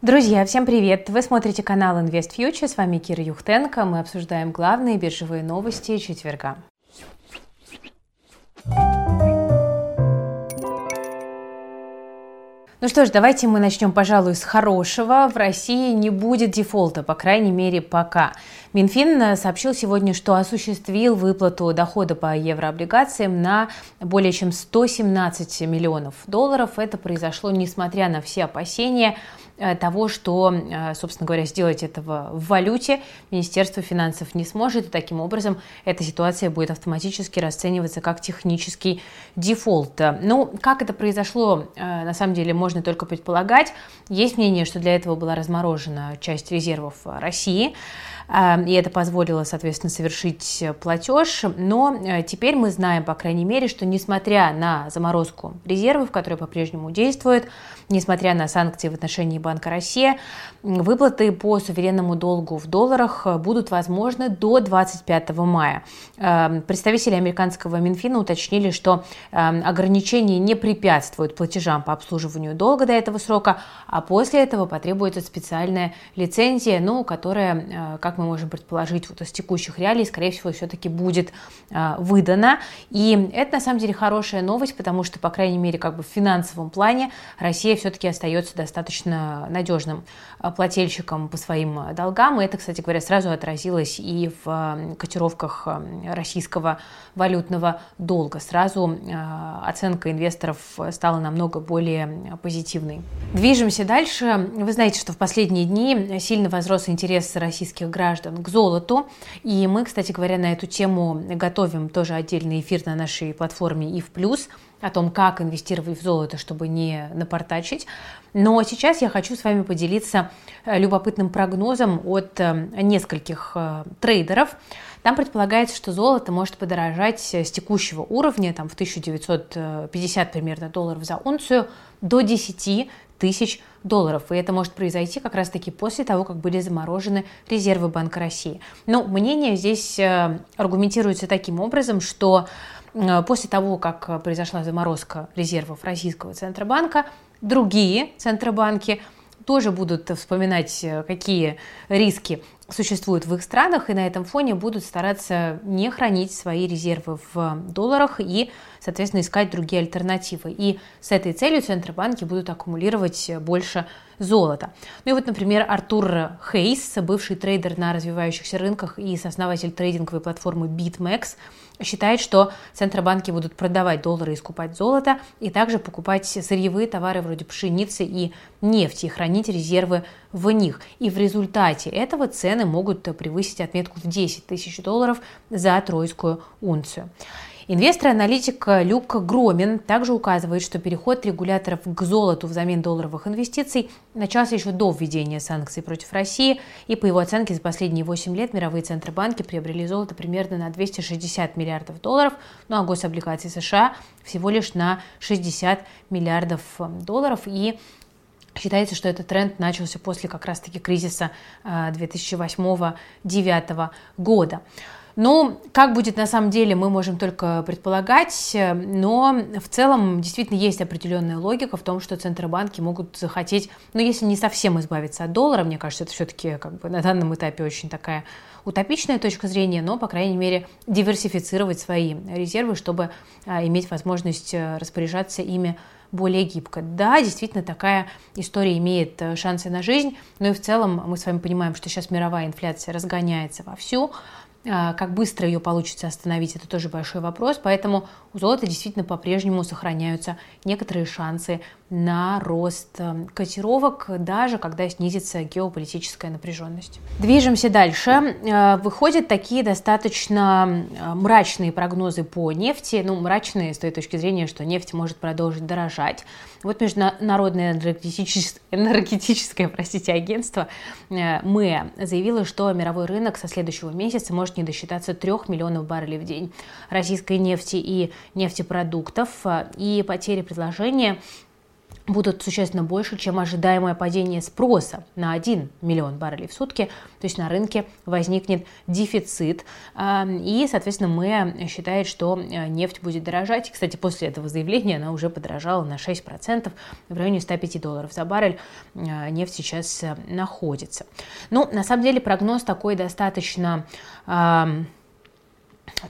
Друзья, всем привет! Вы смотрите канал Invest Future, с вами Кира Юхтенко. Мы обсуждаем главные биржевые новости четверга. Ну что ж, давайте мы начнем, пожалуй, с хорошего. В России не будет дефолта, по крайней мере, пока. Минфин сообщил сегодня, что осуществил выплату дохода по еврооблигациям на более чем 117 миллионов долларов. Это произошло несмотря на все опасения Э, того, что, э, собственно говоря, сделать этого в валюте Министерство финансов не сможет, и таким образом эта ситуация будет автоматически расцениваться как технический дефолт. Ну, как это произошло, э, на самом деле можно только предполагать. Есть мнение, что для этого была разморожена часть резервов России, и это позволило, соответственно, совершить платеж. Но теперь мы знаем, по крайней мере, что несмотря на заморозку резервов, которые по-прежнему действуют, несмотря на санкции в отношении Банка России, выплаты по суверенному долгу в долларах будут возможны до 25 мая. Эм, представители американского Минфина уточнили, что эм, ограничения не препятствуют платежам по обслуживанию долга до этого срока, а после этого потребуется специальная лицензия, ну, которая, э, мы можем предположить, вот из текущих реалий, скорее всего, все-таки будет э, выдана. И это, на самом деле, хорошая новость, потому что, по крайней мере, как бы в финансовом плане Россия все-таки остается достаточно надежным э, плательщиком по своим э, долгам. И это, кстати говоря, сразу отразилось и в э, котировках российского валютного долга. Сразу оценка инвесторов стала намного более позитивной. Движемся дальше. Вы знаете, что в последние дни сильно возрос интерес российских граждан к золоту. И мы, кстати говоря, на эту тему готовим тоже отдельный эфир на нашей платформе и в плюс о том, как инвестировать в золото, чтобы не напортачить. Но сейчас я хочу с вами поделиться э, любопытным прогнозом от э, нескольких э, трейдеров. Там предполагается, что золото может подорожать с текущего уровня, там в 1950 примерно долларов за унцию, до 10 тысяч долларов. И это может произойти как раз-таки после того, как были заморожены резервы Банка России. Но мнение здесь аргументируется таким образом, что после того, как произошла заморозка резервов Российского Центробанка, другие Центробанки тоже будут вспоминать, э, какие риски существуют в их странах, и на этом фоне будут стараться не хранить свои резервы в долларах и, соответственно, искать другие альтернативы. И с этой целью Центробанки будут аккумулировать больше золота. Ну и вот, например, Артур Хейс, бывший трейдер на развивающихся рынках и сооснователь трейдинговой платформы BitMEX, считает, что центробанки будут продавать доллары и скупать золото, и также покупать сырьевые товары вроде пшеницы и нефти, и хранить резервы в них. И в результате этого цены могут превысить отметку в 10 тысяч долларов за тройскую унцию. Инвестор-аналитик Люк Громин также указывает, что переход регуляторов к золоту взамен долларовых инвестиций начался еще до введения санкций против России, и по его оценке за последние 8 лет мировые центробанки приобрели золото примерно на 260 миллиардов долларов, ну а гособлигации США всего лишь на 60 миллиардов долларов. И Считается, что этот тренд начался после как раз-таки кризиса 2008-2009 а, года. Ну, как будет на самом деле, мы можем только предполагать, но в целом действительно есть определенная логика в том, что центробанки могут захотеть, ну, если не совсем избавиться от доллара, мне кажется, это все-таки как бы на данном этапе очень такая утопичная точка зрения, но, по крайней мере, диверсифицировать свои резервы, чтобы а, иметь возможность э, распоряжаться ими более гибко. Да, действительно, такая история имеет э, шансы на жизнь, но и в целом мы с вами понимаем, что сейчас мировая инфляция разгоняется вовсю, как быстро ее получится остановить, это тоже большой вопрос. Поэтому у золота действительно по-прежнему сохраняются некоторые шансы на рост э, котировок, даже когда снизится геополитическая напряженность. Движемся дальше. Э, выходят такие достаточно э, мрачные прогнозы по нефти. Ну, мрачные с той точки зрения, что нефть может продолжить дорожать. Вот Международное энергетическое, энергетическое простите, агентство МЭ заявило, что мировой рынок со следующего месяца может не досчитаться 3 миллионов баррелей в день российской нефти и нефтепродуктов. И потери предложения будут существенно больше, чем ожидаемое падение спроса на 1 миллион баррелей в сутки. То есть на рынке возникнет дефицит. А, и, соответственно, мы считаем, что э, нефть будет дорожать. Кстати, после этого заявления она уже подорожала на 6%. В районе 105 долларов за баррель э, нефть сейчас э, находится. Ну, на самом деле прогноз такой достаточно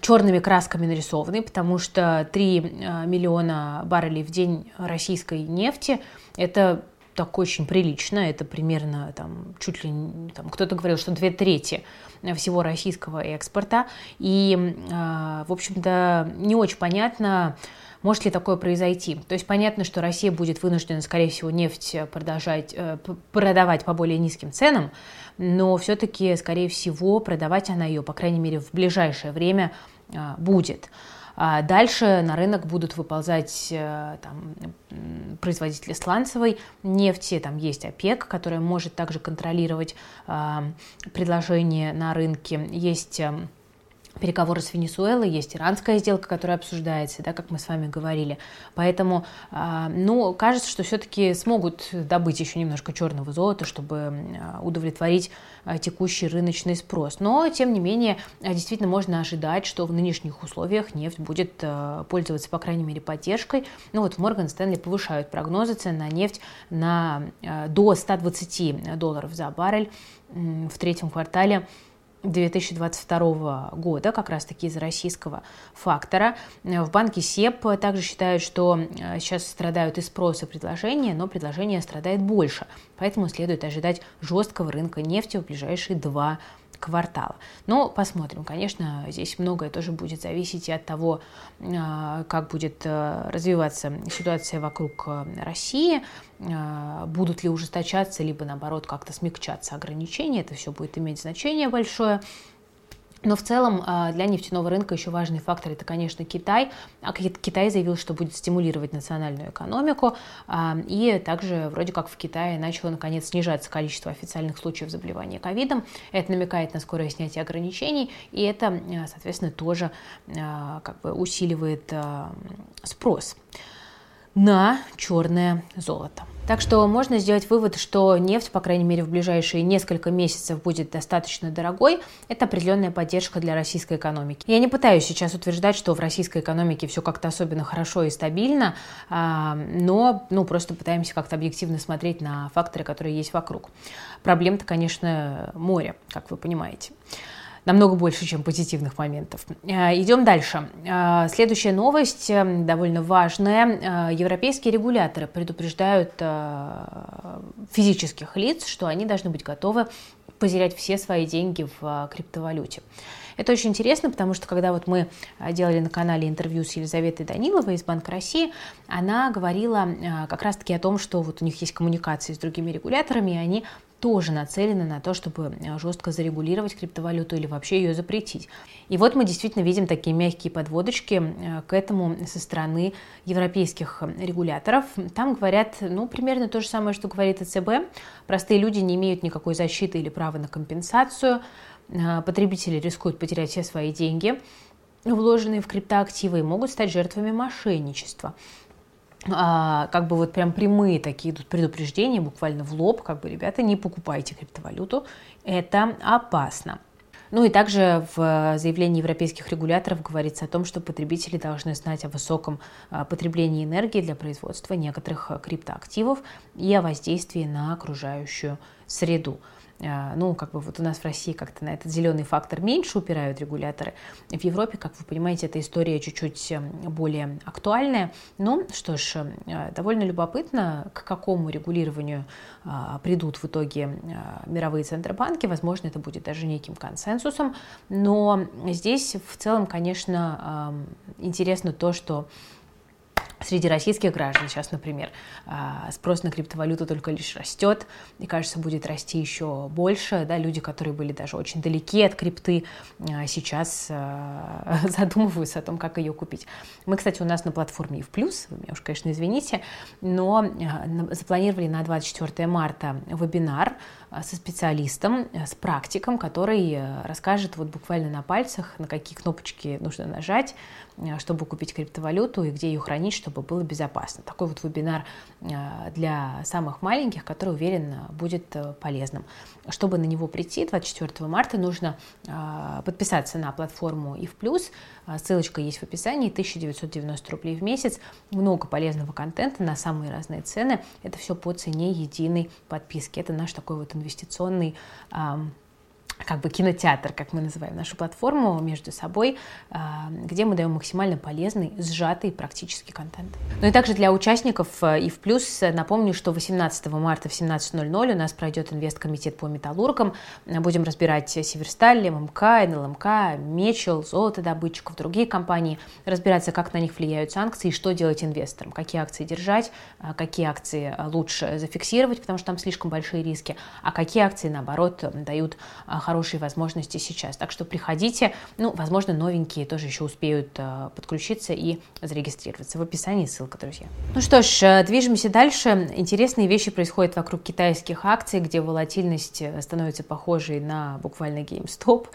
черными красками нарисованы, потому что 3 э, миллиона баррелей в день российской нефти – это так очень прилично, это примерно там, чуть ли там, кто-то говорил, что две трети всего российского экспорта. И, э, в общем-то, не очень понятно, может ли такое произойти? То есть понятно, что Россия будет вынуждена, скорее всего, нефть продолжать, э, продавать по более низким ценам, но все-таки, скорее всего, продавать она ее, по крайней мере, в ближайшее время а, будет. А дальше на рынок будут выползать э, там, производители сланцевой нефти, там есть ОПЕК, которая может также контролировать а, предложение на рынке, есть эм, переговоры с Венесуэлой, есть иранская сделка, которая обсуждается, да, как мы с вами говорили. Поэтому, а, ну, кажется, что все-таки смогут добыть еще немножко черного золота, чтобы а, удовлетворить а, текущий рыночный спрос. Но, тем не менее, действительно можно ожидать, что в нынешних условиях нефть будет пользоваться, по крайней мере, поддержкой. Ну вот Морган Стэнли повышают прогнозы цен на нефть на, до 120 долларов за баррель в третьем квартале 2022 года, как раз-таки из российского фактора. В банке СЕП также считают, что э, сейчас страдают и спрос, и предложение, но предложение страдает больше. Поэтому следует ожидать жесткого рынка нефти в ближайшие два квартала. Но посмотрим. Конечно, здесь многое тоже будет зависеть и от того, а, как будет э, развиваться ситуация вокруг э, России, будут ли ужесточаться, либо наоборот как-то смягчаться ограничения. Это все будет иметь значение большое. Но в целом а, для нефтяного рынка еще важный фактор это, конечно, Китай. А Китай заявил, что будет стимулировать национальную экономику. А, и также вроде как в Китае начало наконец снижаться количество официальных случаев заболевания ковидом. Это намекает на скорое снятие ограничений. И это, соответственно, тоже как бы усиливает спрос на черное золото. Так что можно сделать вывод, что нефть, по крайней мере, в ближайшие несколько месяцев будет достаточно дорогой. Это определенная поддержка для российской экономики. Я не пытаюсь сейчас утверждать, что в российской экономике все как-то особенно хорошо и стабильно, а, но ну, просто пытаемся как-то объективно смотреть на факторы, которые есть вокруг. Проблем-то, конечно, море, как вы понимаете намного больше, чем позитивных моментов. Э, идем дальше. Э, следующая новость э, довольно важная. Европейские регуляторы предупреждают физических лиц, что они должны быть готовы потерять все свои деньги в криптовалюте. Это очень интересно, потому что когда вот мы делали на канале интервью с Елизаветой Даниловой из Банка России, она говорила как раз-таки о том, что вот у них есть коммуникации с другими регуляторами, и они тоже нацелены на то, чтобы э, жестко зарегулировать криптовалюту или вообще ее запретить. И вот мы действительно видим такие мягкие подводочки э, к этому со стороны европейских регуляторов. Там говорят, ну, примерно то же самое, что говорит ЭЦБ. Простые люди не имеют никакой защиты или права на компенсацию. Э, потребители рискуют потерять все свои деньги, вложенные в криптоактивы, и могут стать жертвами мошенничества а, как бы вот прям прямые такие идут предупреждения, буквально в лоб, как бы, ребята, не покупайте криптовалюту, это опасно. Ну и также в заявлении европейских регуляторов говорится о том, что потребители должны знать о высоком а, потреблении энергии для производства некоторых криптоактивов и о воздействии на окружающую среду. А, ну, как бы вот у нас в России как-то на этот зеленый фактор меньше упирают регуляторы. В Европе, как вы понимаете, эта история чуть-чуть эм, более актуальная. Ну, что ж, э, довольно любопытно, к какому регулированию а, придут в итоге а, мировые центробанки. Возможно, это будет даже неким консенсусом. Но здесь в целом, конечно, интересно то, что Среди российских граждан сейчас, например, а, спрос на криптовалюту только лишь растет, и, кажется, будет расти еще больше. Да, люди, которые были даже очень далеки от крипты, а, сейчас а, задумываются о том, как ее купить. Мы, кстати, у нас на платформе и в плюс, вы меня уж, конечно, извините, но запланировали на 24 марта вебинар со специалистом, с практиком, который расскажет вот буквально на пальцах, на какие кнопочки нужно нажать, чтобы купить криптовалюту и где ее хранить, чтобы было безопасно. Такой вот вебинар для самых маленьких, который, уверен, будет полезным. Чтобы на него прийти 24 марта, нужно подписаться на платформу и в плюс. Ссылочка есть в описании. 1990 рублей в месяц. Много полезного контента на самые разные цены. Это все по цене единой подписки. Это наш такой вот инвестиционный как бы кинотеатр, как мы называем нашу платформу, между собой, а, где мы даем максимально полезный, сжатый практический контент. Ну и также для участников э, и в плюс напомню, что 18 марта в 17.00 у нас пройдет инвесткомитет по металлургам. Будем разбирать Северсталь, ММК, НЛМК, Мечел, золотодобытчиков, другие компании, разбираться, как на них влияют санкции и что делать инвесторам, какие акции держать, а, какие акции лучше зафиксировать, потому что там слишком большие риски, а какие акции, наоборот, дают а, хорошие возможности сейчас. Так что приходите, ну, возможно, новенькие тоже еще успеют э, подключиться и зарегистрироваться. В описании ссылка, друзья. Ну что ж, э, движемся дальше. Интересные вещи происходят вокруг китайских акций, где волатильность э, становится похожей на буквально GameStop.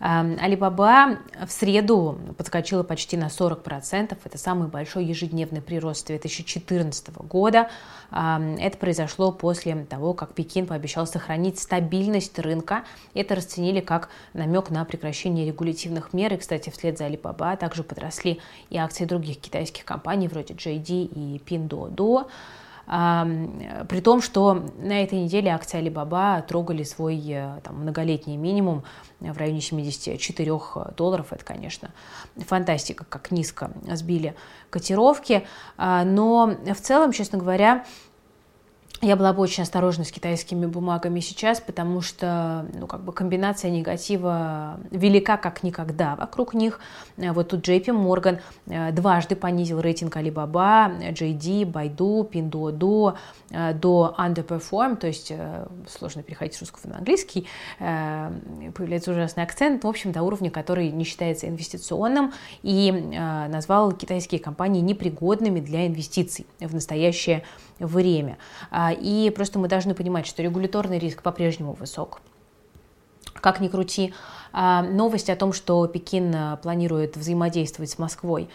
Alibaba в среду подскочила почти на 40%. Это самый большой ежедневный прирост с 2014 года. Это произошло после того, как Пекин пообещал сохранить стабильность рынка. Это расценили как намек на прекращение регулятивных мер. И, кстати, вслед за Alibaba также подросли и акции других китайских компаний, вроде JD и Pinduoduo. При том, что на этой неделе акции Alibaba трогали свой э, там, многолетний минимум в районе 74 долларов. Это, конечно, фантастика, как низко сбили котировки. А, но в целом, честно говоря, я была бы очень осторожна с китайскими бумагами сейчас, потому что ну, как бы комбинация негатива велика как никогда вокруг них. Вот тут JP Morgan э, дважды понизил рейтинг Alibaba, JD, Baidu, Pinduoduo э, до underperform, то есть э, сложно переходить с русского на английский, появляется ужасный акцент, в общем, до уровня, который не считается инвестиционным, и назвал китайские компании непригодными для инвестиций в настоящее время. А, и просто мы должны понимать, что регуляторный риск по-прежнему высок. Как ни крути, а, новость о том, что Пекин а, планирует взаимодействовать с Москвой,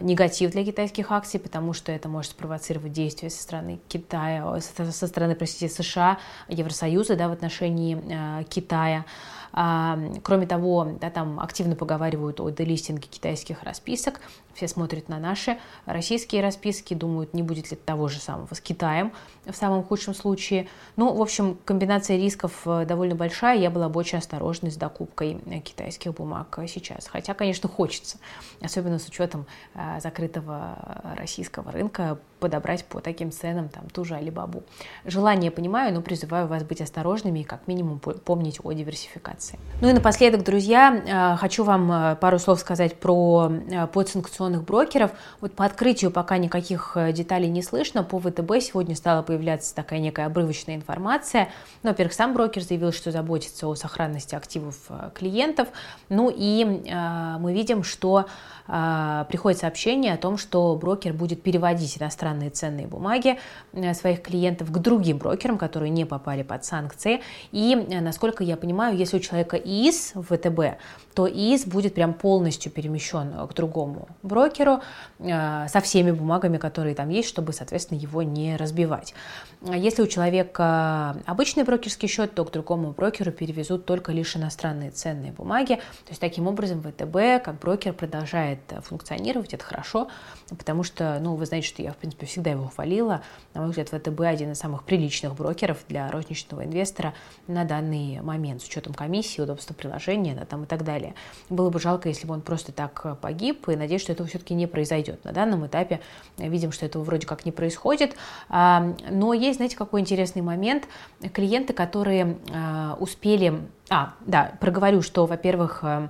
негатив для китайских акций, потому что это может спровоцировать действия со стороны Китая, со стороны, простите, США, Евросоюза да, в отношении Китая. Кроме того, да, там активно поговаривают о делистинге китайских расписок. Все смотрят на наши российские расписки, думают, не будет ли того же самого с Китаем в самом худшем случае. Ну, в общем, комбинация рисков э, довольно большая. Я была бы очень осторожна с докупкой э, китайских бумаг сейчас. Хотя, конечно, хочется, особенно с учетом э, закрытого российского рынка, подобрать по таким ценам там ту же Алибабу. Желание понимаю, но призываю вас быть осторожными и как минимум помнить о диверсификации. Ну и напоследок, друзья, хочу вам пару слов сказать про подсанкционных брокеров. Вот по открытию пока никаких деталей не слышно. По ВТБ сегодня стало появляться такая некая обрывочная информация. Ну, во-первых, сам брокер заявил, что заботится о сохранности активов э, клиентов. Ну и э, мы видим, что э, приходит сообщение о том, что брокер будет переводить иностранные ценные бумаги э, своих клиентов к другим брокерам, которые не попали под санкции. И, э, насколько я понимаю, если у человека ИИС в ВТБ, то ИИС будет прям полностью перемещен к другому брокеру э, со всеми бумагами, которые там есть, чтобы, соответственно, его не разбивать. Если у человека обычный брокерский счет, то к другому брокеру перевезут только лишь иностранные ценные бумаги. То есть таким образом ВТБ как брокер продолжает функционировать, это хорошо, потому что, ну, вы знаете, что я, в принципе, всегда его хвалила. На мой взгляд, ВТБ один из самых приличных брокеров для розничного инвестора на данный момент, с учетом комиссии, удобства приложения да, там, и так далее. Было бы жалко, если бы он просто так погиб, и надеюсь, что этого все-таки не произойдет. На данном этапе видим, что этого вроде как не происходит. А, но есть, знаете, какой интересный момент. Клиенты, которые э, успели... А, да, проговорю, что, во-первых, э,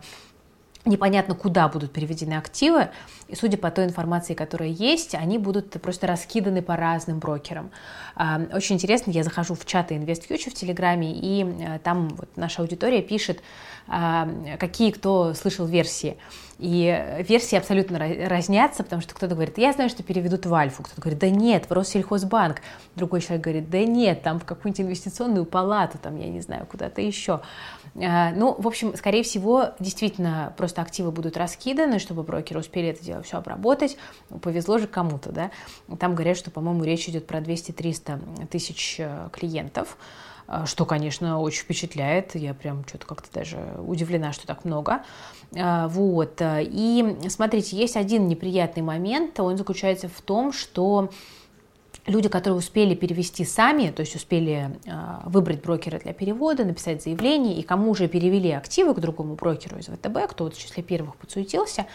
непонятно, куда будут переведены активы, и судя по той информации, которая есть, они будут просто раскиданы по разным брокерам. Очень интересно, я захожу в чаты InvestFuture в Телеграме, и э, там вот наша аудитория пишет, какие кто слышал версии. И версии абсолютно разнятся, потому что кто-то говорит, я знаю, что переведут в Альфу, кто-то говорит, да нет, в Россельхозбанк, другой человек говорит, да нет, там в какую-нибудь инвестиционную палату, там, я не знаю, куда-то еще. А, ну, в общем, скорее всего, действительно, просто активы будут раскиданы, чтобы брокеры успели это дело все обработать. Повезло же кому-то, да. Там говорят, что, по-моему, речь идет про 200-300 тысяч э, клиентов что, конечно, очень впечатляет. Я прям что-то как-то даже удивлена, что так много. А, вот. И смотрите, есть один неприятный момент. Он заключается в том, что люди, которые успели перевести сами, то есть успели э, выбрать брокера для перевода, написать заявление, и кому уже перевели активы к другому брокеру из ВТБ, кто вот в числе первых подсуетился,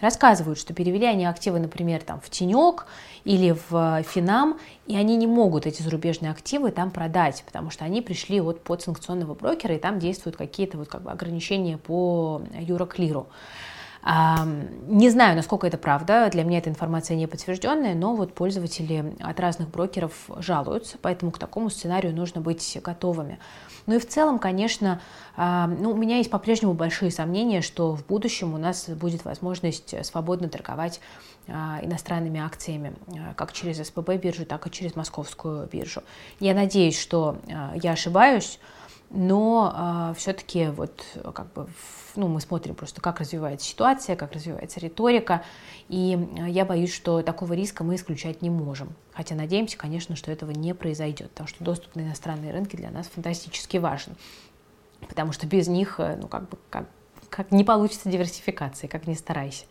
рассказывают, что перевели они активы, например, там, в Тенек или в Финам, и они не могут эти зарубежные активы там продать, потому что они пришли вот под санкционного брокера, и там действуют какие-то вот как бы ограничения по Юроклиру. Не знаю, насколько это правда, для меня эта информация не подтвержденная, но вот пользователи от разных брокеров жалуются, поэтому к такому сценарию нужно быть готовыми. Ну и в целом, конечно, ну, у меня есть по-прежнему большие сомнения, что в будущем у нас будет возможность свободно торговать а, иностранными акциями, а, как через СПБ биржу, так и через московскую биржу. Я надеюсь, что а, я ошибаюсь, но все-таки вот как бы ну, мы смотрим просто, как развивается ситуация, как развивается риторика, и э, я боюсь, что такого риска мы исключать не можем. Хотя надеемся, конечно, что этого не произойдет, потому что доступ на иностранные рынки для нас фантастически важен, потому что без них, э, ну, как бы, как, как не получится диверсификации, как ни старайся.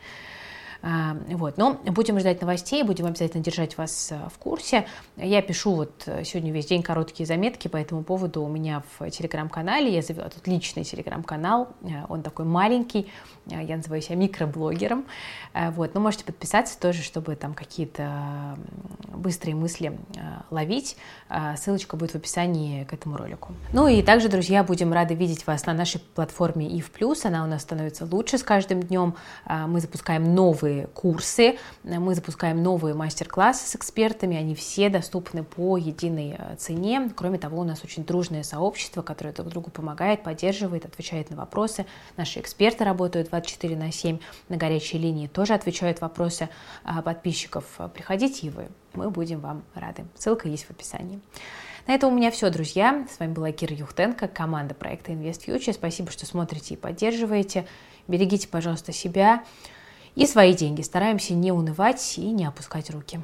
Вот. Но будем ждать новостей, будем обязательно держать вас э, в курсе. Я пишу вот э, сегодня весь день короткие заметки по этому поводу у меня в телеграм-канале. Я завела тут личный телеграм-канал, э, он такой маленький, я называю себя микроблогером. Вот. Но можете подписаться тоже, чтобы там какие-то быстрые мысли ловить. Ссылочка будет в описании к этому ролику. Ну и также, друзья, будем рады видеть вас на нашей платформе IF+. Она у нас становится лучше с каждым днем. Мы запускаем новые новые курсы, мы запускаем новые мастер-классы с экспертами, они все доступны по единой э, цене. Кроме того, у нас очень дружное сообщество, которое друг другу помогает, поддерживает, отвечает на вопросы. Наши эксперты работают 24 на 7 на горячей линии, тоже отвечают вопросы а, подписчиков. Приходите и вы, мы будем вам рады. Ссылка есть в описании. На этом у меня все, друзья. С вами была Кира Юхтенко, команда проекта Invest Future. Спасибо, что смотрите и поддерживаете. Берегите, пожалуйста, себя и свои деньги. Стараемся не унывать и не опускать руки.